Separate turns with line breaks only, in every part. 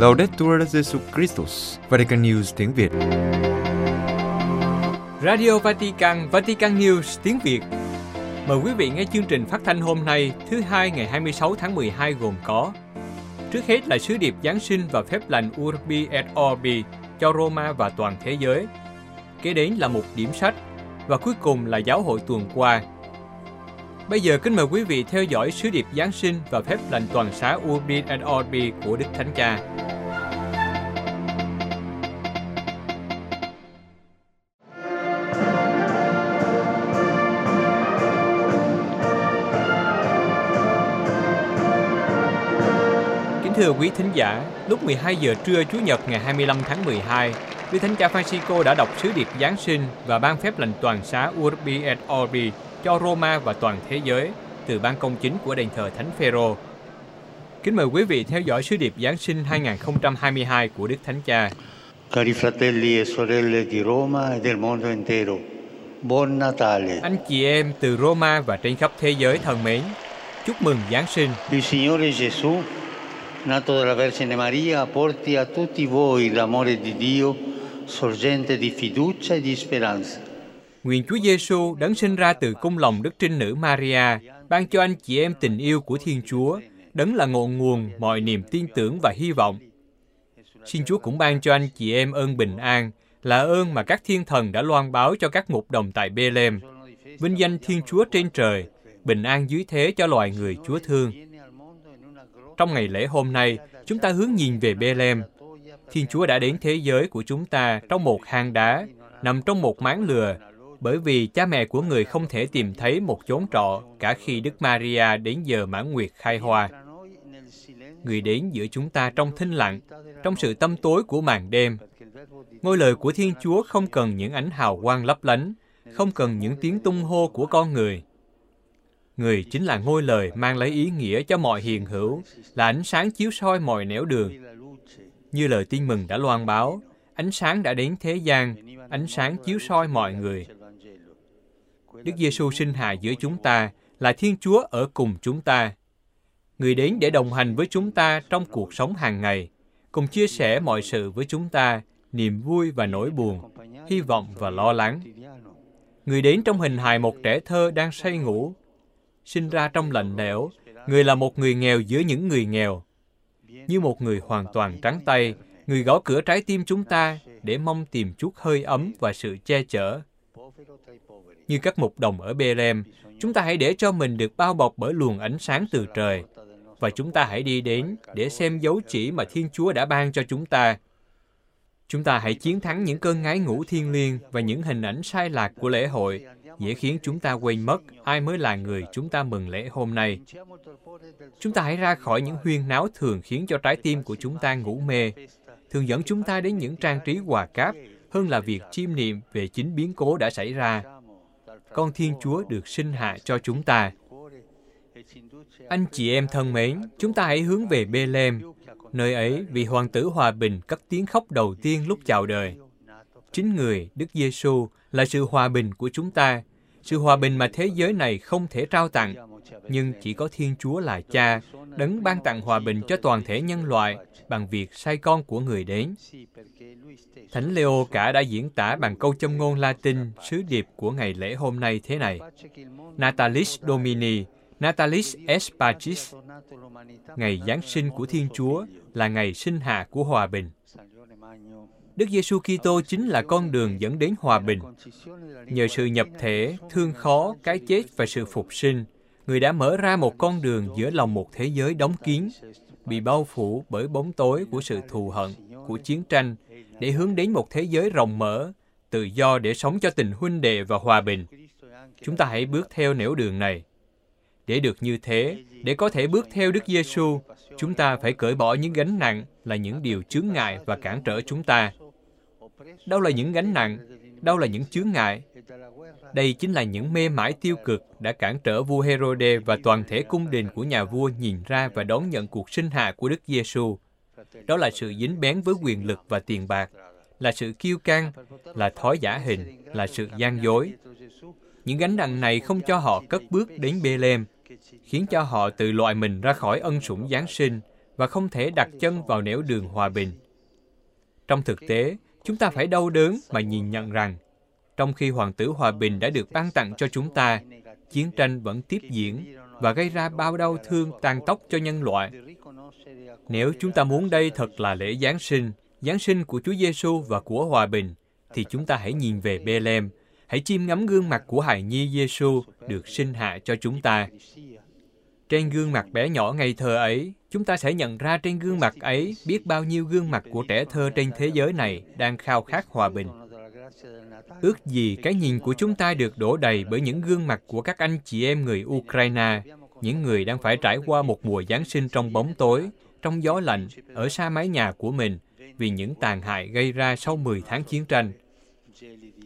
Laudetur Jesu Christus, Vatican News tiếng Việt.
Radio Vatican, Vatican News tiếng Việt. Mời quý vị nghe chương trình phát thanh hôm nay, thứ hai ngày 26 tháng 12 gồm có Trước hết là sứ điệp Giáng sinh và phép lành Urbi et Orbi cho Roma và toàn thế giới. Kế đến là một điểm sách và cuối cùng là giáo hội tuần qua. Bây giờ kính mời quý vị theo dõi sứ điệp Giáng sinh và phép lành toàn xá Urbi et Orbi của Đức Thánh Cha. Thưa quý thính giả, lúc 12 giờ trưa Chủ nhật ngày 25 tháng 12, Đức Thánh Cha Francisco đã đọc sứ điệp Giáng sinh và ban phép lành toàn xá Urbi et Orbi cho Roma và toàn thế giới từ ban công chính của đền thờ Thánh Phêrô. Kính mời quý vị theo dõi sứ điệp Giáng sinh 2022 của Đức Thánh Cha.
Cari fratelli e sorelle di Roma e del mondo intero, buon Natale.
Anh chị em từ Roma và trên khắp thế giới thân mến, chúc mừng Giáng sinh.
Il Signore Gesù, nato dalla Vergine Maria, porti a tutti voi l'amore di Dio, sorgente di fiducia e di speranza.
Nguyện Chúa Giêsu đấng sinh ra từ cung lòng Đức Trinh Nữ Maria, ban cho anh chị em tình yêu của Thiên Chúa, đấng là ngọn nguồn mọi niềm tin tưởng và hy vọng. Xin Chúa cũng ban cho anh chị em ơn bình an, là ơn mà các thiên thần đã loan báo cho các mục đồng tại Bethlehem. Vinh danh Thiên Chúa trên trời, bình an dưới thế cho loài người Chúa thương. Trong ngày lễ hôm nay, chúng ta hướng nhìn về Bethlehem. Thiên Chúa đã đến thế giới của chúng ta trong một hang đá, nằm trong một máng lừa, bởi vì cha mẹ của người không thể tìm thấy một chốn trọ cả khi Đức Maria đến giờ mãn nguyệt khai hoa. Người đến giữa chúng ta trong thinh lặng, trong sự tâm tối của màn đêm. Ngôi lời của Thiên Chúa không cần những ánh hào quang lấp lánh, không cần những tiếng tung hô của con người. Người chính là ngôi lời mang lấy ý nghĩa cho mọi hiền hữu, là ánh sáng chiếu soi mọi nẻo đường. Như lời tin mừng đã loan báo, ánh sáng đã đến thế gian, ánh sáng chiếu soi mọi người. Đức Giêsu sinh hài giữa chúng ta là Thiên Chúa ở cùng chúng ta. Người đến để đồng hành với chúng ta trong cuộc sống hàng ngày, cùng chia sẻ mọi sự với chúng ta, niềm vui và nỗi buồn, hy vọng và lo lắng. Người đến trong hình hài một trẻ thơ đang say ngủ, sinh ra trong lạnh lẽo, người là một người nghèo giữa những người nghèo. Như một người hoàn toàn trắng tay, người gõ cửa trái tim chúng ta để mong tìm chút hơi ấm và sự che chở. Như các mục đồng ở Bethlehem, chúng ta hãy để cho mình được bao bọc bởi luồng ánh sáng từ trời. Và chúng ta hãy đi đến để xem dấu chỉ mà Thiên Chúa đã ban cho chúng ta. Chúng ta hãy chiến thắng những cơn ngái ngủ thiên liêng và những hình ảnh sai lạc của lễ hội, dễ khiến chúng ta quên mất ai mới là người chúng ta mừng lễ hôm nay. Chúng ta hãy ra khỏi những huyên náo thường khiến cho trái tim của chúng ta ngủ mê, thường dẫn chúng ta đến những trang trí quà cáp hơn là việc chiêm niệm về chính biến cố đã xảy ra. Con Thiên Chúa được sinh hạ cho chúng ta. Anh chị em thân mến, chúng ta hãy hướng về Bethlehem, nơi ấy vị hoàng tử hòa bình cất tiếng khóc đầu tiên lúc chào đời. Chính người, Đức Giêsu là sự hòa bình của chúng ta, sự hòa bình mà thế giới này không thể trao tặng, nhưng chỉ có Thiên Chúa là Cha, đấng ban tặng hòa bình cho toàn thể nhân loại bằng việc sai con của người đến. Thánh Leo cả đã diễn tả bằng câu châm ngôn Latin sứ điệp của ngày lễ hôm nay thế này. Natalis Domini, Natalis es Pacis. Ngày Giáng sinh của Thiên Chúa là ngày sinh hạ của hòa bình. Đức Giêsu Kitô chính là con đường dẫn đến hòa bình. Nhờ sự nhập thể, thương khó, cái chết và sự phục sinh, người đã mở ra một con đường giữa lòng một thế giới đóng kín, bị bao phủ bởi bóng tối của sự thù hận, của chiến tranh, để hướng đến một thế giới rộng mở, tự do để sống cho tình huynh đệ và hòa bình. Chúng ta hãy bước theo nẻo đường này. Để được như thế, để có thể bước theo Đức Giêsu, chúng ta phải cởi bỏ những gánh nặng là những điều chướng ngại và cản trở chúng ta. Đâu là những gánh nặng? Đâu là những chướng ngại? Đây chính là những mê mải tiêu cực đã cản trở vua Herode và toàn thể cung đình của nhà vua nhìn ra và đón nhận cuộc sinh hạ của Đức Giêsu. Đó là sự dính bén với quyền lực và tiền bạc, là sự kiêu căng, là thói giả hình, là sự gian dối. Những gánh nặng này không cho họ cất bước đến Bethlehem, khiến cho họ tự loại mình ra khỏi ân sủng Giáng sinh và không thể đặt chân vào nẻo đường hòa bình. Trong thực tế, chúng ta phải đau đớn mà nhìn nhận rằng, trong khi hoàng tử hòa bình đã được ban tặng cho chúng ta, chiến tranh vẫn tiếp diễn và gây ra bao đau thương tàn tóc cho nhân loại. Nếu chúng ta muốn đây thật là lễ Giáng sinh, Giáng sinh của Chúa Giêsu và của hòa bình, thì chúng ta hãy nhìn về Bethlehem, hãy chiêm ngắm gương mặt của hài nhi Giêsu được sinh hạ cho chúng ta. Trên gương mặt bé nhỏ ngày thơ ấy, chúng ta sẽ nhận ra trên gương mặt ấy biết bao nhiêu gương mặt của trẻ thơ trên thế giới này đang khao khát hòa bình. Ước gì cái nhìn của chúng ta được đổ đầy bởi những gương mặt của các anh chị em người Ukraine, những người đang phải trải qua một mùa Giáng sinh trong bóng tối, trong gió lạnh, ở xa mái nhà của mình, vì những tàn hại gây ra sau 10 tháng chiến tranh.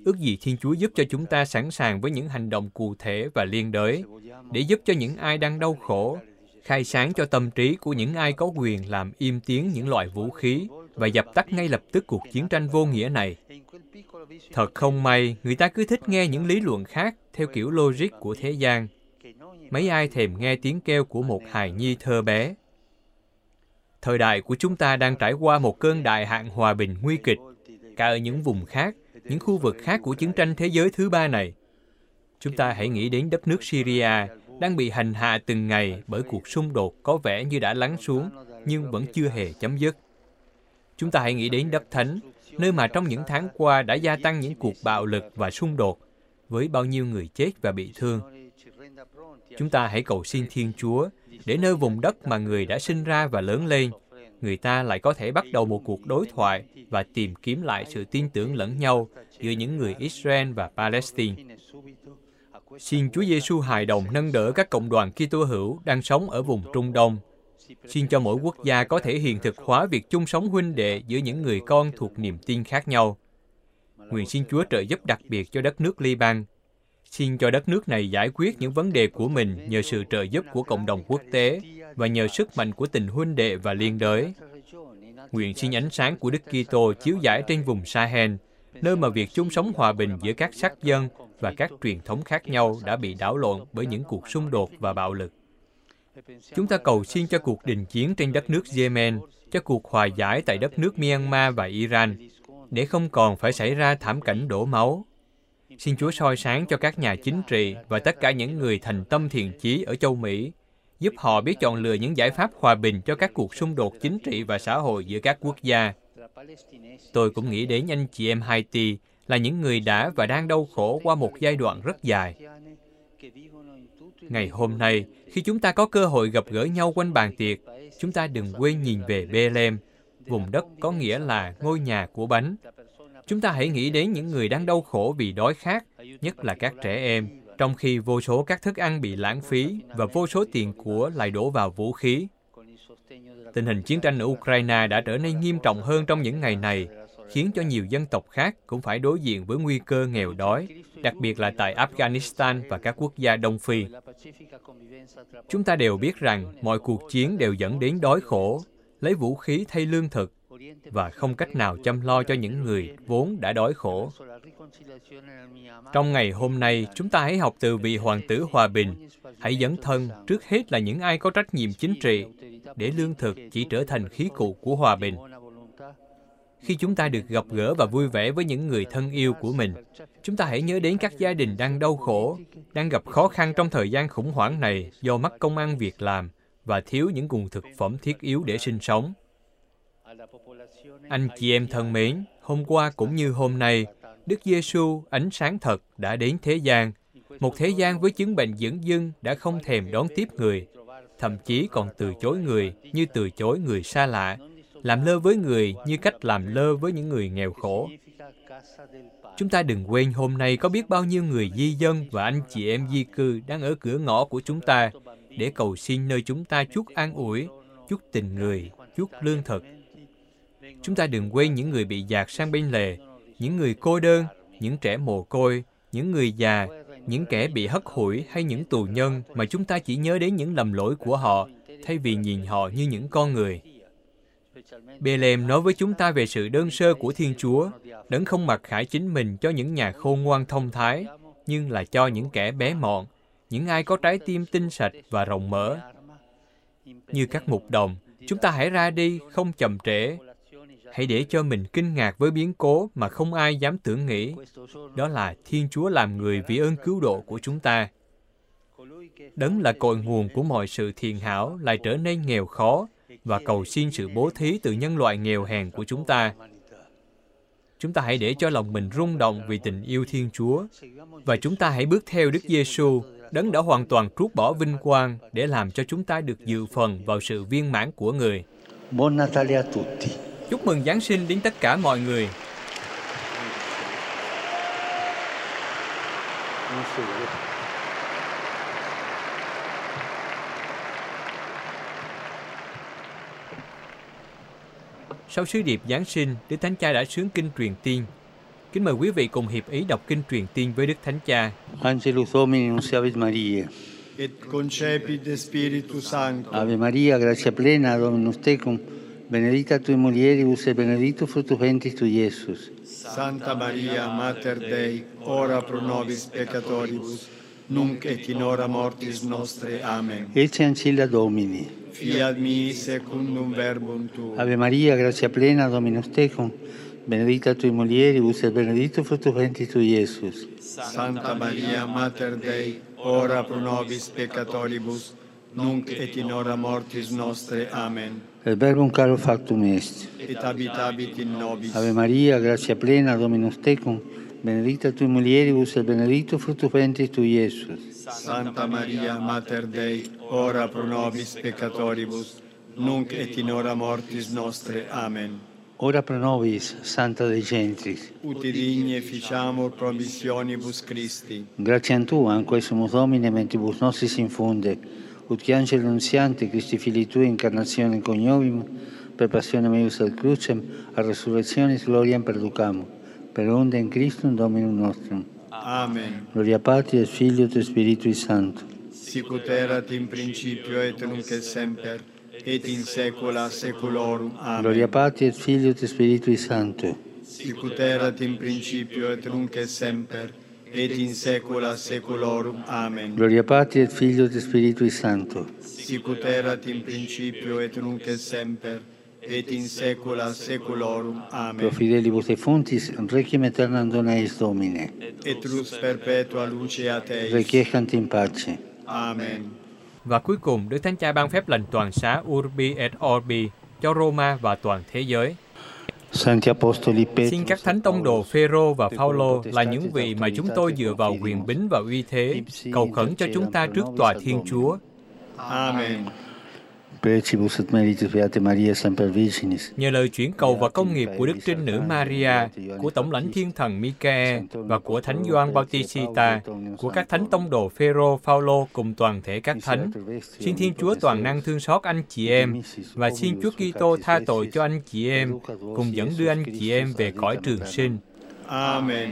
Ước gì Thiên Chúa giúp cho chúng ta sẵn sàng với những hành động cụ thể và liên đới, để giúp cho những ai đang đau khổ, khai sáng cho tâm trí của những ai có quyền làm im tiếng những loại vũ khí và dập tắt ngay lập tức cuộc chiến tranh vô nghĩa này. Thật không may, người ta cứ thích nghe những lý luận khác theo kiểu logic của thế gian. Mấy ai thèm nghe tiếng kêu của một hài nhi thơ bé. Thời đại của chúng ta đang trải qua một cơn đại hạn hòa bình nguy kịch, cả ở những vùng khác, những khu vực khác của chiến tranh thế giới thứ ba này. Chúng ta hãy nghĩ đến đất nước Syria đang bị hành hạ từng ngày bởi cuộc xung đột có vẻ như đã lắng xuống nhưng vẫn chưa hề chấm dứt. Chúng ta hãy nghĩ đến đất thánh, nơi mà trong những tháng qua đã gia tăng những cuộc bạo lực và xung đột, với bao nhiêu người chết và bị thương. Chúng ta hãy cầu xin Thiên Chúa để nơi vùng đất mà người đã sinh ra và lớn lên, người ta lại có thể bắt đầu một cuộc đối thoại và tìm kiếm lại sự tin tưởng lẫn nhau giữa những người Israel và Palestine. Xin Chúa Giêsu hài đồng nâng đỡ các cộng đoàn Kitô hữu đang sống ở vùng Trung Đông. Xin cho mỗi quốc gia có thể hiện thực hóa việc chung sống huynh đệ giữa những người con thuộc niềm tin khác nhau. Nguyện xin Chúa trợ giúp đặc biệt cho đất nước Liban. Xin cho đất nước này giải quyết những vấn đề của mình nhờ sự trợ giúp của cộng đồng quốc tế và nhờ sức mạnh của tình huynh đệ và liên đới. Nguyện xin ánh sáng của Đức Kitô chiếu rải trên vùng Sahel, nơi mà việc chung sống hòa bình giữa các sắc dân và các truyền thống khác nhau đã bị đảo lộn bởi những cuộc xung đột và bạo lực. Chúng ta cầu xin cho cuộc đình chiến trên đất nước Yemen, cho cuộc hòa giải tại đất nước Myanmar và Iran, để không còn phải xảy ra thảm cảnh đổ máu. Xin Chúa soi sáng cho các nhà chính trị và tất cả những người thành tâm thiện chí ở châu Mỹ, giúp họ biết chọn lựa những giải pháp hòa bình cho các cuộc xung đột chính trị và xã hội giữa các quốc gia. Tôi cũng nghĩ đến anh chị em Haiti là những người đã và đang đau khổ qua một giai đoạn rất dài. Ngày hôm nay, khi chúng ta có cơ hội gặp gỡ nhau quanh bàn tiệc, chúng ta đừng quên nhìn về Bethlehem, vùng đất có nghĩa là ngôi nhà của bánh. Chúng ta hãy nghĩ đến những người đang đau khổ vì đói khát, nhất là các trẻ em, trong khi vô số các thức ăn bị lãng phí và vô số tiền của lại đổ vào vũ khí. Tình hình chiến tranh ở Ukraine đã trở nên nghiêm trọng hơn trong những ngày này khiến cho nhiều dân tộc khác cũng phải đối diện với nguy cơ nghèo đói, đặc biệt là tại Afghanistan và các quốc gia Đông Phi. Chúng ta đều biết rằng mọi cuộc chiến đều dẫn đến đói khổ, lấy vũ khí thay lương thực và không cách nào chăm lo cho những người vốn đã đói khổ. Trong ngày hôm nay, chúng ta hãy học từ vị hoàng tử hòa bình. Hãy dấn thân trước hết là những ai có trách nhiệm chính trị, để lương thực chỉ trở thành khí cụ của hòa bình khi chúng ta được gặp gỡ và vui vẻ với những người thân yêu của mình chúng ta hãy nhớ đến các gia đình đang đau khổ đang gặp khó khăn trong thời gian khủng hoảng này do mất công ăn việc làm và thiếu những nguồn thực phẩm thiết yếu để sinh sống anh chị em thân mến hôm qua cũng như hôm nay đức giêsu ánh sáng thật đã đến thế gian một thế gian với chứng bệnh dưỡng dưng đã không thèm đón tiếp người thậm chí còn từ chối người như từ chối người xa lạ làm lơ với người như cách làm lơ với những người nghèo khổ. Chúng ta đừng quên hôm nay có biết bao nhiêu người di dân và anh chị em di cư đang ở cửa ngõ của chúng ta để cầu xin nơi chúng ta chút an ủi, chút tình người, chút lương thực. Chúng ta đừng quên những người bị dạt sang bên lề, những người cô đơn, những trẻ mồ côi, những người già, những kẻ bị hất hủi hay những tù nhân mà chúng ta chỉ nhớ đến những lầm lỗi của họ thay vì nhìn họ như những con người. Bethlehem nói với chúng ta về sự đơn sơ của Thiên Chúa, đấng không mặc khải chính mình cho những nhà khôn ngoan thông thái, nhưng là cho những kẻ bé mọn, những ai có trái tim tinh sạch và rộng mở. Như các mục đồng, Chúng ta hãy ra đi, không chậm trễ. Hãy để cho mình kinh ngạc với biến cố mà không ai dám tưởng nghĩ. Đó là Thiên Chúa làm người vì ơn cứu độ của chúng ta. Đấng là cội nguồn của mọi sự thiền hảo lại trở nên nghèo khó và cầu xin sự bố thí từ nhân loại nghèo hèn của chúng ta. Chúng ta hãy để cho lòng mình rung động vì tình yêu Thiên Chúa và chúng ta hãy bước theo Đức Giêsu, đấng đã hoàn toàn trút bỏ vinh quang để làm cho chúng ta được dự phần vào sự viên mãn của người.
Buon Natale a tutti.
Chúc mừng Giáng sinh đến tất cả mọi người. Sau sứ điệp Giáng sinh, Đức Thánh Cha đã sướng kinh truyền tiên. Kính mời quý vị cùng hiệp ý đọc kinh truyền tiên với Đức Thánh Cha.
Angelus Domini nunciavit Maria.
et concepit de Spiritu Sancto.
Ave Maria, gratia plena, Dominus tecum, benedicta tui mulieribus et benedictus fructus ventris tui, Iesus.
Santa Maria, Mater Dei, ora pro nobis peccatoribus, nunc et in hora mortis nostre. Amen.
Ecce ancilla Domini.
Fiat mi secundum verbum tuum.
Ave Maria, gratia plena, Dominus tecum, benedicta tui mulieribus et benedictus fructus ventris tui, Iesus.
Santa Maria, Mater Dei, ora pro nobis peccatoribus, nunc et in hora mortis nostre. Amen.
Et verbum caro factum est.
Et habitabit in nobis.
Ave Maria, gratia plena, Dominus tecum, benedicta tui mulieribus et benedictus fructus ventris tui, Iesus.
Santa Maria, Mater Dei, ora pro nobis peccatoribus, nunc et in hora mortis nostre. Amen.
Ora pro nobis, Santa Dei Gentris.
Uti digne ficiamur promissionibus Christi.
Gratiam Tua, anque sumus Domine, mentibus nostris infunde, ut angelo nunziante, Christi Fili Tui, incarnazione coniovim, per passione meius ad crucem, a resurrectionis gloriam perducamo, per onde in Christum Dominum nostrum.
Amen.
Gloria Patri et Filio et Spiritui Sancto.
Sicut erat in principio et nunc et semper, et in saecula saeculorum.
Gloria
Amen.
Patri et Filio et Spiritui Sancto.
Sicut erat in principio et nunc et semper, et in saecula saeculorum. Amen.
Gloria Patri et Filio et Spiritui Sancto.
Sicut erat in principio et nunc et semper, et in saecula saeculorum.
Pro
Amen.
fidelibus defuntis, requiem aeternam dona eis Domine.
Et lux perpetua luce a Teis.
Requiescant in pace.
Amen.
Và cuối cùng, Đức Thánh Cha ban phép lành toàn xá Urbi et Orbi cho Roma và toàn thế giới.
Santi Apostoli Petrus,
Xin các thánh tông đồ Phêrô và Phaolô là những vị mà chúng tôi dựa vào quyền bính và uy thế, cầu khẩn cho chúng ta trước tòa Thiên Chúa.
Amen.
Nhờ lời chuyển cầu và công nghiệp của Đức Trinh Nữ Maria, của Tổng lãnh Thiên Thần Micae và của Thánh Gioan Bautista, của các thánh tông đồ Phêrô, Phaolô cùng toàn thể các thánh, xin Thiên Chúa toàn năng thương xót anh chị em và xin Chúa Kitô tha tội cho anh chị em, cùng dẫn đưa anh chị em về cõi trường sinh.
Amen.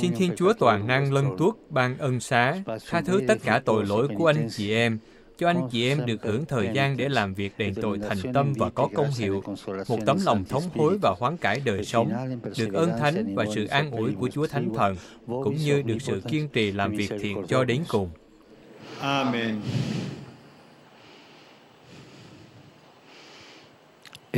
Xin Thiên Chúa toàn năng lân tuốt ban ân xá, tha thứ tất cả tội lỗi của anh chị em, cho anh chị em được hưởng thời gian để làm việc đền tội thành tâm và có công hiệu, một tấm lòng thống hối và hoán cải đời sống, được ơn thánh và sự an ủi của Chúa Thánh Thần, cũng như được sự kiên trì làm việc thiện cho đến cùng.
Amen.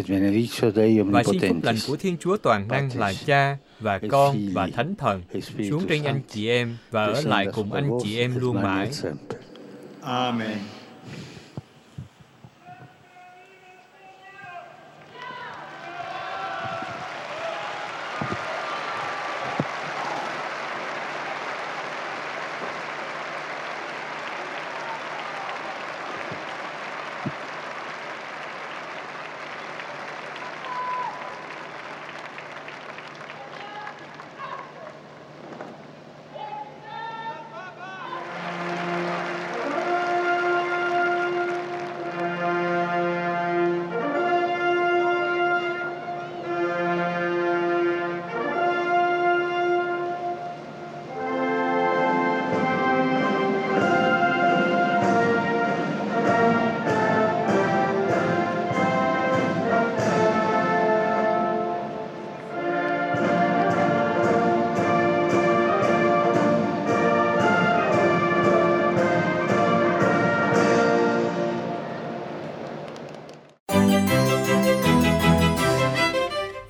Và xin phúc lành của Thiên Chúa toàn năng là Cha và Con và Thánh Thần xuống trên anh chị em và ở lại cùng anh chị em luôn mãi.
Amen.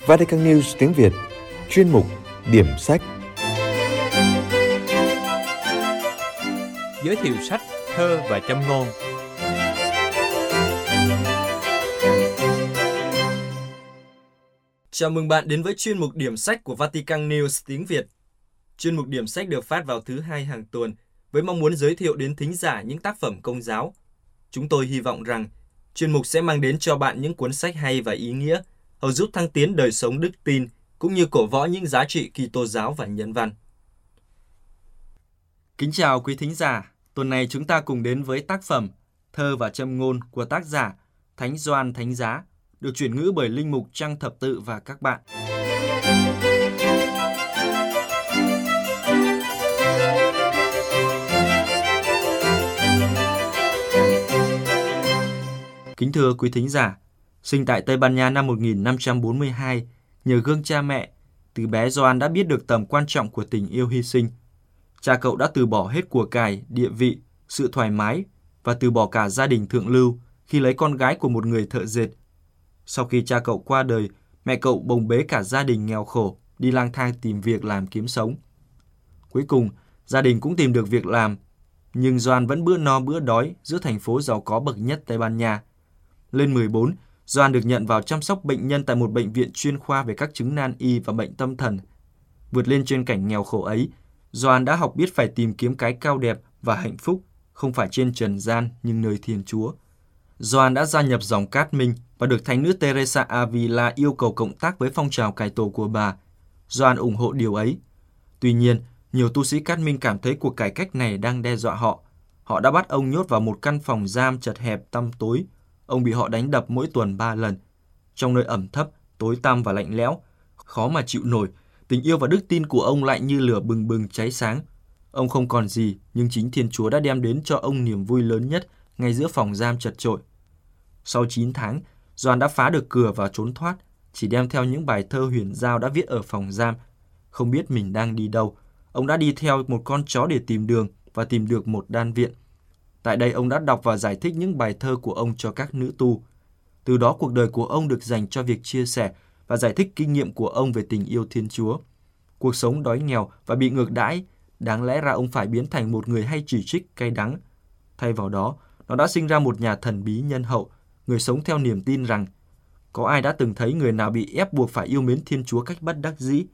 Vatican News tiếng Việt Chuyên mục Điểm sách
Giới thiệu sách, thơ và châm ngôn
Chào mừng bạn đến với chuyên mục điểm sách của Vatican News tiếng Việt. Chuyên mục điểm sách được phát vào thứ hai hàng tuần với mong muốn giới thiệu đến thính giả những tác phẩm công giáo. Chúng tôi hy vọng rằng chuyên mục sẽ mang đến cho bạn những cuốn sách hay và ý nghĩa, hầu giúp thăng tiến đời sống đức tin cũng như cổ võ những giá trị Kitô giáo và nhân văn. Kính chào quý thính giả, tuần này chúng ta cùng đến với tác phẩm Thơ và châm ngôn của tác giả Thánh Doan Thánh Giá được chuyển ngữ bởi Linh Mục Trăng Thập Tự và các bạn. Kính thưa quý thính giả, sinh tại Tây Ban Nha năm 1542, nhờ gương cha mẹ, từ bé Doan đã biết được tầm quan trọng của tình yêu hy sinh. Cha cậu đã từ bỏ hết của cải, địa vị, sự thoải mái và từ bỏ cả gia đình thượng lưu khi lấy con gái của một người thợ dệt sau khi cha cậu qua đời, mẹ cậu bồng bế cả gia đình nghèo khổ, đi lang thang tìm việc làm kiếm sống. Cuối cùng, gia đình cũng tìm được việc làm, nhưng Doan vẫn bữa no bữa đói giữa thành phố giàu có bậc nhất Tây Ban Nha. Lên 14, Doan được nhận vào chăm sóc bệnh nhân tại một bệnh viện chuyên khoa về các chứng nan y và bệnh tâm thần. Vượt lên trên cảnh nghèo khổ ấy, Doan đã học biết phải tìm kiếm cái cao đẹp và hạnh phúc, không phải trên trần gian nhưng nơi Thiên Chúa. Doan đã gia nhập dòng Cát Minh và được Thánh nữ Teresa Avila yêu cầu cộng tác với phong trào cải tổ của bà. Doan ủng hộ điều ấy. Tuy nhiên, nhiều tu sĩ Cát Minh cảm thấy cuộc cải cách này đang đe dọa họ. Họ đã bắt ông nhốt vào một căn phòng giam chật hẹp tăm tối. Ông bị họ đánh đập mỗi tuần ba lần. Trong nơi ẩm thấp, tối tăm và lạnh lẽo, khó mà chịu nổi, tình yêu và đức tin của ông lại như lửa bừng bừng cháy sáng. Ông không còn gì, nhưng chính Thiên Chúa đã đem đến cho ông niềm vui lớn nhất ngay giữa phòng giam chật trội. Sau 9 tháng, Doan đã phá được cửa và trốn thoát, chỉ đem theo những bài thơ huyền giao đã viết ở phòng giam. Không biết mình đang đi đâu, ông đã đi theo một con chó để tìm đường và tìm được một đan viện. Tại đây ông đã đọc và giải thích những bài thơ của ông cho các nữ tu. Từ đó cuộc đời của ông được dành cho việc chia sẻ và giải thích kinh nghiệm của ông về tình yêu Thiên Chúa. Cuộc sống đói nghèo và bị ngược đãi, đáng lẽ ra ông phải biến thành một người hay chỉ trích cay đắng. Thay vào đó, nó đã sinh ra một nhà thần bí nhân hậu, người sống theo niềm tin rằng có ai đã từng thấy người nào bị ép buộc phải yêu mến Thiên Chúa cách bất đắc dĩ?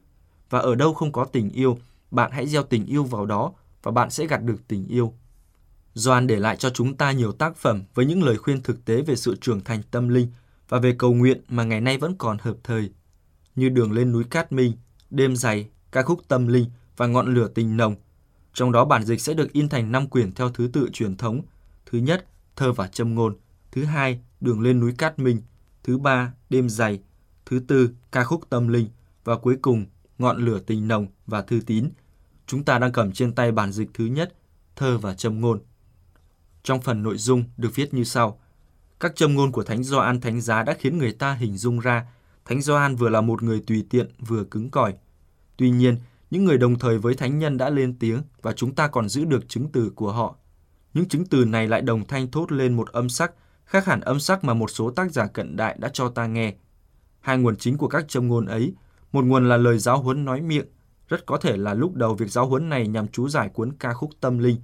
Và ở đâu không có tình yêu, bạn hãy gieo tình yêu vào đó và bạn sẽ gặt được tình yêu. Doan để lại cho chúng ta nhiều tác phẩm với những lời khuyên thực tế về sự trưởng thành tâm linh và về cầu nguyện mà ngày nay vẫn còn hợp thời, như Đường lên núi Cát Minh, Đêm dày, ca khúc tâm linh và Ngọn lửa tình nồng. Trong đó bản dịch sẽ được in thành 5 quyển theo thứ tự truyền thống. Thứ nhất, thơ và châm ngôn. Thứ hai, đường lên núi Cát Minh, thứ ba, đêm dày, thứ tư, ca khúc tâm linh và cuối cùng, ngọn lửa tình nồng và thư tín. Chúng ta đang cầm trên tay bản dịch thứ nhất, thơ và châm ngôn. Trong phần nội dung được viết như sau. Các châm ngôn của Thánh Gioan Thánh Giá đã khiến người ta hình dung ra Thánh Gioan vừa là một người tùy tiện vừa cứng cỏi. Tuy nhiên, những người đồng thời với thánh nhân đã lên tiếng và chúng ta còn giữ được chứng từ của họ. Những chứng từ này lại đồng thanh thốt lên một âm sắc khác hẳn âm sắc mà một số tác giả cận đại đã cho ta nghe. Hai nguồn chính của các châm ngôn ấy, một nguồn là lời giáo huấn nói miệng, rất có thể là lúc đầu việc giáo huấn này nhằm chú giải cuốn ca khúc tâm linh,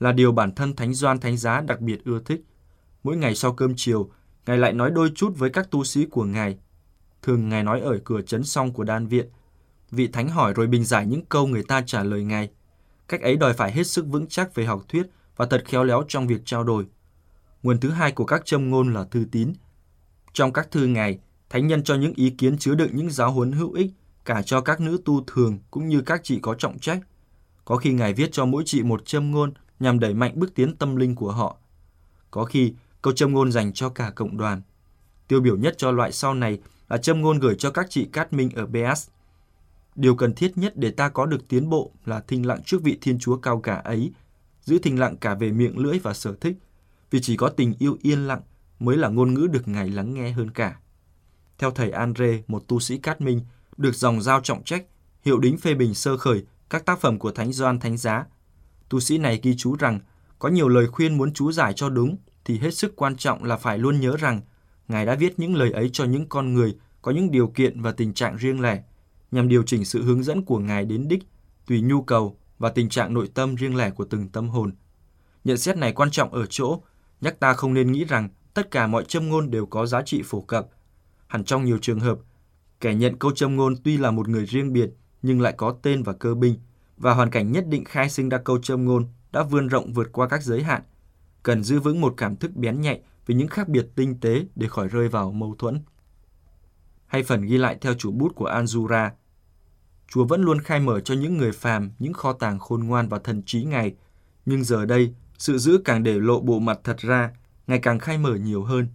là điều bản thân Thánh Doan Thánh Giá đặc biệt ưa thích. Mỗi ngày sau cơm chiều, Ngài lại nói đôi chút với các tu sĩ của Ngài. Thường Ngài nói ở cửa chấn song của đan viện. Vị Thánh hỏi rồi bình giải những câu người ta trả lời Ngài. Cách ấy đòi phải hết sức vững chắc về học thuyết và thật khéo léo trong việc trao đổi. Nguồn thứ hai của các châm ngôn là thư tín. Trong các thư ngài, thánh nhân cho những ý kiến chứa đựng những giáo huấn hữu ích cả cho các nữ tu thường cũng như các chị có trọng trách. Có khi ngài viết cho mỗi chị một châm ngôn nhằm đẩy mạnh bước tiến tâm linh của họ. Có khi câu châm ngôn dành cho cả cộng đoàn. Tiêu biểu nhất cho loại sau này là châm ngôn gửi cho các chị Cát Minh ở Beas. Điều cần thiết nhất để ta có được tiến bộ là thinh lặng trước vị Thiên Chúa cao cả ấy, giữ thinh lặng cả về miệng lưỡi và sở thích, vì chỉ có tình yêu yên lặng mới là ngôn ngữ được Ngài lắng nghe hơn cả. Theo thầy Andre, một tu sĩ cát minh, được dòng giao trọng trách, hiệu đính phê bình sơ khởi các tác phẩm của Thánh Doan Thánh Giá. Tu sĩ này ghi chú rằng, có nhiều lời khuyên muốn chú giải cho đúng, thì hết sức quan trọng là phải luôn nhớ rằng Ngài đã viết những lời ấy cho những con người có những điều kiện và tình trạng riêng lẻ nhằm điều chỉnh sự hướng dẫn của Ngài đến đích tùy nhu cầu và tình trạng nội tâm riêng lẻ của từng tâm hồn. Nhận xét này quan trọng ở chỗ, nhắc ta không nên nghĩ rằng tất cả mọi châm ngôn đều có giá trị phổ cập. Hẳn trong nhiều trường hợp, kẻ nhận câu châm ngôn tuy là một người riêng biệt nhưng lại có tên và cơ binh, và hoàn cảnh nhất định khai sinh ra câu châm ngôn đã vươn rộng vượt qua các giới hạn, cần giữ vững một cảm thức bén nhạy về những khác biệt tinh tế để khỏi rơi vào mâu thuẫn. Hay phần ghi lại theo chủ bút của Anjura, Chúa vẫn luôn khai mở cho những người phàm những kho tàng khôn ngoan và thần trí Ngài, nhưng giờ đây, sự giữ càng để lộ bộ mặt thật ra, ngày càng khai mở nhiều hơn.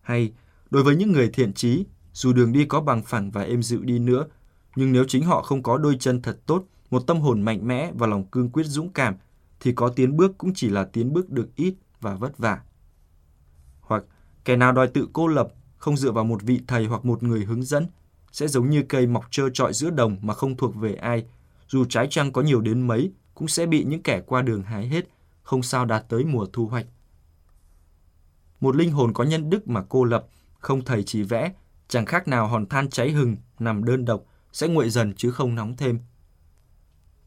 Hay, đối với những người thiện trí, dù đường đi có bằng phẳng và êm dịu đi nữa, nhưng nếu chính họ không có đôi chân thật tốt, một tâm hồn mạnh mẽ và lòng cương quyết dũng cảm, thì có tiến bước cũng chỉ là tiến bước được ít và vất vả. Hoặc kẻ nào đòi tự cô lập, không dựa vào một vị thầy hoặc một người hướng dẫn, sẽ giống như cây mọc trơ trọi giữa đồng mà không thuộc về ai. Dù trái trăng có nhiều đến mấy, cũng sẽ bị những kẻ qua đường hái hết, không sao đạt tới mùa thu hoạch. Một linh hồn có nhân đức mà cô lập, không thầy chỉ vẽ, chẳng khác nào hòn than cháy hừng, nằm đơn độc, sẽ nguội dần chứ không nóng thêm.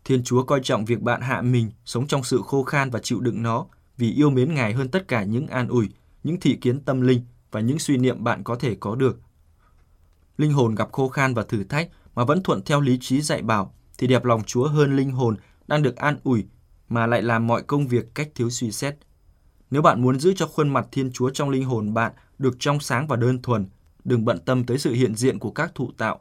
Thiên Chúa coi trọng việc bạn hạ mình, sống trong sự khô khan và chịu đựng nó, vì yêu mến Ngài hơn tất cả những an ủi, những thị kiến tâm linh và những suy niệm bạn có thể có được. Linh hồn gặp khô khan và thử thách mà vẫn thuận theo lý trí dạy bảo, thì đẹp lòng Chúa hơn linh hồn đang được an ủi mà lại làm mọi công việc cách thiếu suy xét. Nếu bạn muốn giữ cho khuôn mặt Thiên Chúa trong linh hồn bạn được trong sáng và đơn thuần, đừng bận tâm tới sự hiện diện của các thụ tạo.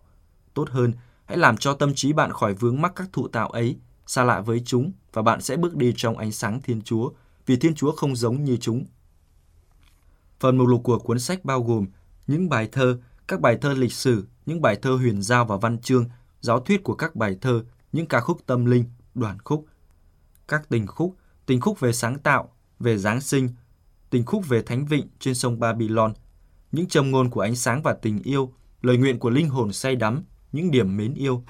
Tốt hơn, hãy làm cho tâm trí bạn khỏi vướng mắc các thụ tạo ấy, xa lạ với chúng và bạn sẽ bước đi trong ánh sáng Thiên Chúa, vì Thiên Chúa không giống như chúng. Phần mục lục của cuốn sách bao gồm những bài thơ, các bài thơ lịch sử, những bài thơ huyền giao và văn chương, giáo thuyết của các bài thơ, những ca khúc tâm linh, đoàn khúc, các tình khúc, tình khúc về sáng tạo, về Giáng sinh, tình khúc về Thánh Vịnh trên sông Babylon, những trầm ngôn của ánh sáng và tình yêu, lời nguyện của linh hồn say đắm, những điểm mến yêu,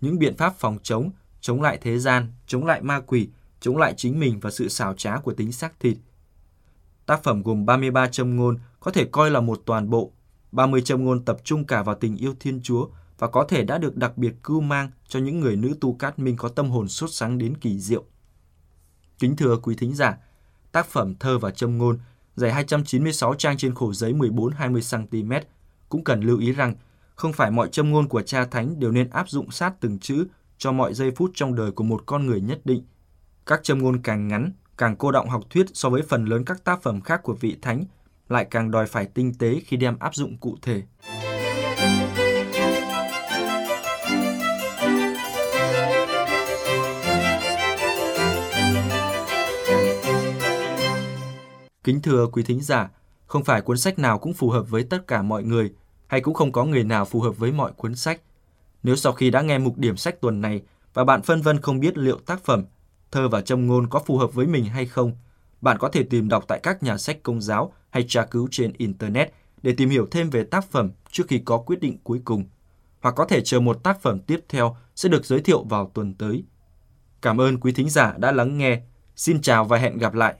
những biện pháp phòng chống, chống lại thế gian, chống lại ma quỷ, chống lại chính mình và sự xảo trá của tính xác thịt. Tác phẩm gồm 33 châm ngôn có thể coi là một toàn bộ. 30 châm ngôn tập trung cả vào tình yêu Thiên Chúa và có thể đã được đặc biệt cưu mang cho những người nữ tu cát minh có tâm hồn sốt sáng đến kỳ diệu. Kính thưa quý thính giả, tác phẩm thơ và châm ngôn dày 296 trang trên khổ giấy 14-20 cm cũng cần lưu ý rằng không phải mọi châm ngôn của cha thánh đều nên áp dụng sát từng chữ cho mọi giây phút trong đời của một con người nhất định. Các châm ngôn càng ngắn, càng cô động học thuyết so với phần lớn các tác phẩm khác của vị thánh, lại càng đòi phải tinh tế khi đem áp dụng cụ thể. Kính thưa quý thính giả, không phải cuốn sách nào cũng phù hợp với tất cả mọi người, hay cũng không có người nào phù hợp với mọi cuốn sách. Nếu sau khi đã nghe mục điểm sách tuần này và bạn phân vân không biết liệu tác phẩm, thơ và châm ngôn có phù hợp với mình hay không, bạn có thể tìm đọc tại các nhà sách công giáo hay tra cứu trên Internet để tìm hiểu thêm về tác phẩm trước khi có quyết định cuối cùng. Hoặc có thể chờ một tác phẩm tiếp theo sẽ được giới thiệu vào tuần tới. Cảm ơn quý thính giả đã lắng nghe. Xin chào và hẹn gặp lại.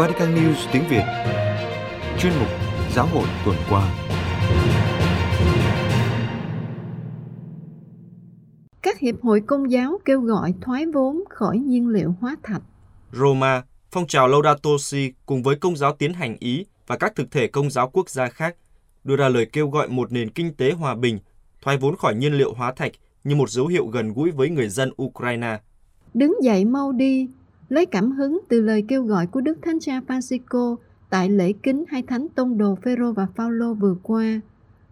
Vatican News tiếng Việt Chuyên mục Giáo hội tuần qua
Các hiệp hội công giáo kêu gọi thoái vốn khỏi nhiên liệu hóa thạch.
Roma, phong trào Laudato Si cùng với công giáo tiến hành Ý và các thực thể công giáo quốc gia khác đưa ra lời kêu gọi một nền kinh tế hòa bình, thoái vốn khỏi nhiên liệu hóa thạch như một dấu hiệu gần gũi với người dân Ukraine.
Đứng dậy mau đi, lấy cảm hứng từ lời kêu gọi của Đức Thánh Cha Francisco tại lễ kính hai thánh tông đồ Phêrô và Phaolô vừa qua.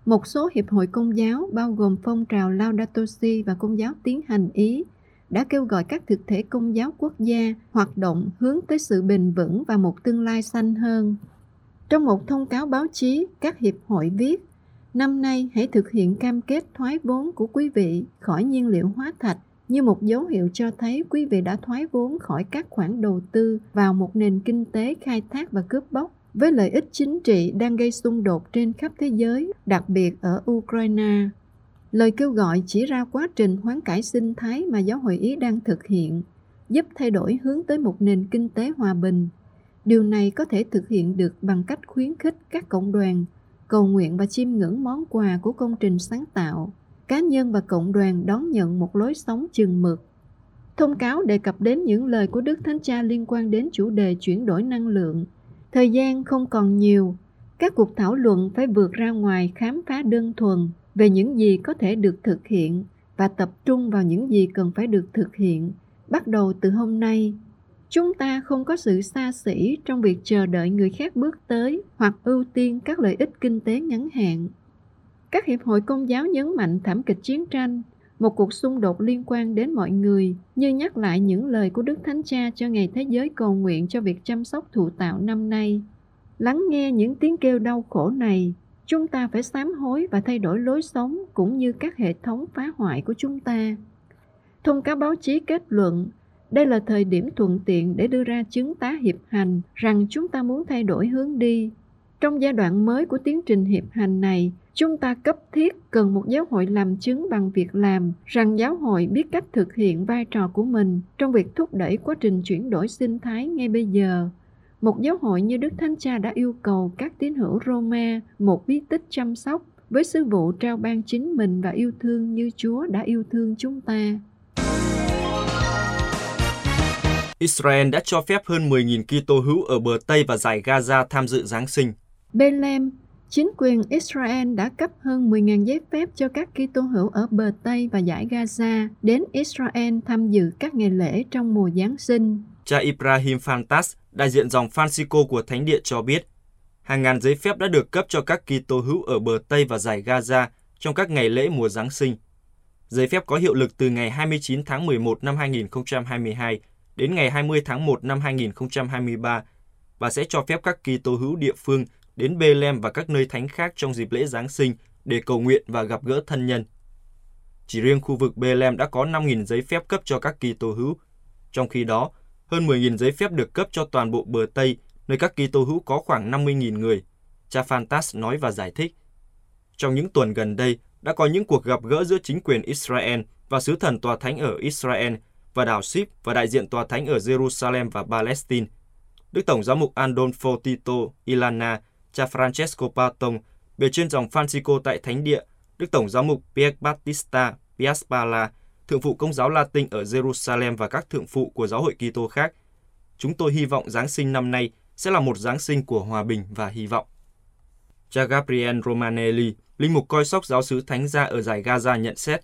Một số hiệp hội công giáo bao gồm phong trào Laudato Si và công giáo tiến hành Ý đã kêu gọi các thực thể công giáo quốc gia hoạt động hướng tới sự bền vững và một tương lai xanh hơn. Trong một thông cáo báo chí, các hiệp hội viết, năm nay hãy thực hiện cam kết thoái vốn của quý vị khỏi nhiên liệu hóa thạch như một dấu hiệu cho thấy quý vị đã thoái vốn khỏi các khoản đầu tư vào một nền kinh tế khai thác và cướp bóc với lợi ích chính trị đang gây xung đột trên khắp thế giới, đặc biệt ở Ukraine. Lời kêu gọi chỉ ra quá trình hoán cải sinh thái mà giáo hội Ý đang thực hiện, giúp thay đổi hướng tới một nền kinh tế hòa bình. Điều này có thể thực hiện được bằng cách khuyến khích các cộng đoàn cầu nguyện và chiêm ngưỡng món quà của công trình sáng tạo. Cá nhân và cộng đoàn đón nhận một lối sống chừng mực. Thông cáo đề cập đến những lời của Đức Thánh Cha liên quan đến chủ đề chuyển đổi năng lượng. Thời gian không còn nhiều, các cuộc thảo luận phải vượt ra ngoài khám phá đơn thuần về những gì có thể được thực hiện và tập trung vào những gì cần phải được thực hiện bắt đầu từ hôm nay chúng ta không có sự xa xỉ trong việc chờ đợi người khác bước tới hoặc ưu tiên các lợi ích kinh tế ngắn hạn các hiệp hội công giáo nhấn mạnh thảm kịch chiến tranh, một cuộc xung đột liên quan đến mọi người, như nhắc lại những lời của đức thánh cha cho ngày thế giới cầu nguyện cho việc chăm sóc thụ tạo năm nay. Lắng nghe những tiếng kêu đau khổ này, chúng ta phải sám hối và thay đổi lối sống cũng như các hệ thống phá hoại của chúng ta. Thông cáo báo chí kết luận, đây là thời điểm thuận tiện để đưa ra chứng tá hiệp hành rằng chúng ta muốn thay đổi hướng đi trong giai đoạn mới của tiến trình hiệp hành này, chúng ta cấp thiết cần một giáo hội làm chứng bằng việc làm, rằng giáo hội biết cách thực hiện vai trò của mình trong việc thúc đẩy quá trình chuyển đổi sinh thái ngay bây giờ một giáo hội như Đức Thánh Cha đã yêu cầu các tín hữu Roma một bí tích chăm sóc với sứ vụ trao ban chính mình và yêu thương như Chúa đã yêu thương chúng ta.
Israel đã cho phép hơn 10.000 Kitô hữu ở bờ Tây và giải Gaza tham dự Giáng sinh.
Bethlehem, chính quyền Israel đã cấp hơn 10.000 giấy phép cho các Kitô hữu ở bờ Tây và giải Gaza đến Israel tham dự các ngày lễ trong mùa Giáng sinh.
Cha Ibrahim Fantas, đại diện dòng Francisco của Thánh Địa cho biết, hàng ngàn giấy phép đã được cấp cho các Kitô hữu ở bờ Tây và giải Gaza trong các ngày lễ mùa Giáng sinh. Giấy phép có hiệu lực từ ngày 29 tháng 11 năm 2022 đến ngày 20 tháng 1 năm 2023 và sẽ cho phép các Kitô hữu địa phương đến Bethlehem và các nơi thánh khác trong dịp lễ Giáng sinh để cầu nguyện và gặp gỡ thân nhân. Chỉ riêng khu vực Bethlehem đã có 5.000 giấy phép cấp cho các Kitô hữu. Trong khi đó, hơn 10.000 giấy phép được cấp cho toàn bộ bờ Tây, nơi các Kitô hữu có khoảng 50.000 người. Cha Fantas nói và giải thích. Trong những tuần gần đây, đã có những cuộc gặp gỡ giữa chính quyền Israel và sứ thần tòa thánh ở Israel và đảo Ship và đại diện tòa thánh ở Jerusalem và Palestine. Đức Tổng giám mục Andolfo Tito Ilana, cha Francesco Patong, bề trên dòng Francisco tại Thánh Địa, Đức Tổng giáo mục Pier Battista Piaspala, thượng phụ công giáo Latin ở Jerusalem và các thượng phụ của giáo hội Kitô khác. Chúng tôi hy vọng Giáng sinh năm nay sẽ là một Giáng sinh của hòa bình và hy vọng. Cha Gabriel Romanelli, linh mục coi sóc giáo sứ Thánh gia ở giải Gaza nhận xét,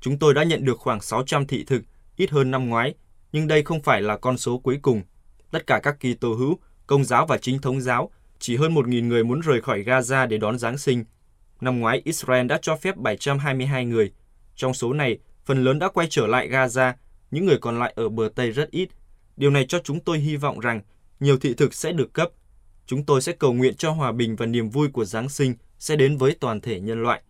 Chúng tôi đã nhận được khoảng 600 thị thực, ít hơn năm ngoái, nhưng đây không phải là con số cuối cùng. Tất cả các Kitô hữu, công giáo và chính thống giáo, chỉ hơn 1.000 người muốn rời khỏi Gaza để đón Giáng sinh. Năm ngoái, Israel đã cho phép 722 người. Trong số này, phần lớn đã quay trở lại Gaza, những người còn lại ở bờ Tây rất ít. Điều này cho chúng tôi hy vọng rằng nhiều thị thực sẽ được cấp. Chúng tôi sẽ cầu nguyện cho hòa bình và niềm vui của Giáng sinh sẽ đến với toàn thể nhân loại.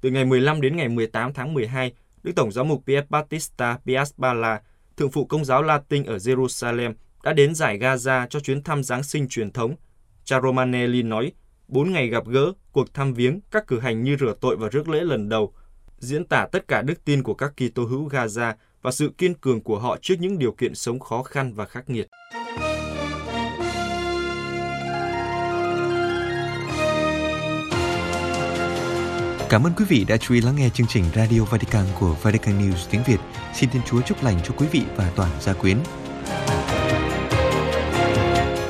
Từ ngày 15 đến ngày 18 tháng 12, Đức Tổng giám mục Pierre Battista Piaspala, thượng phụ công giáo Latin ở Jerusalem, đã đến giải Gaza cho chuyến thăm Giáng sinh truyền thống. Cha Romanelli nói, bốn ngày gặp gỡ, cuộc thăm viếng, các cử hành như rửa tội và rước lễ lần đầu, diễn tả tất cả đức tin của các Kitô hữu Gaza và sự kiên cường của họ trước những điều kiện sống khó khăn và khắc nghiệt.
Cảm ơn quý vị đã chú ý lắng nghe chương trình Radio Vatican của Vatican News tiếng Việt. Xin Thiên Chúa chúc lành cho quý vị và toàn gia quyến.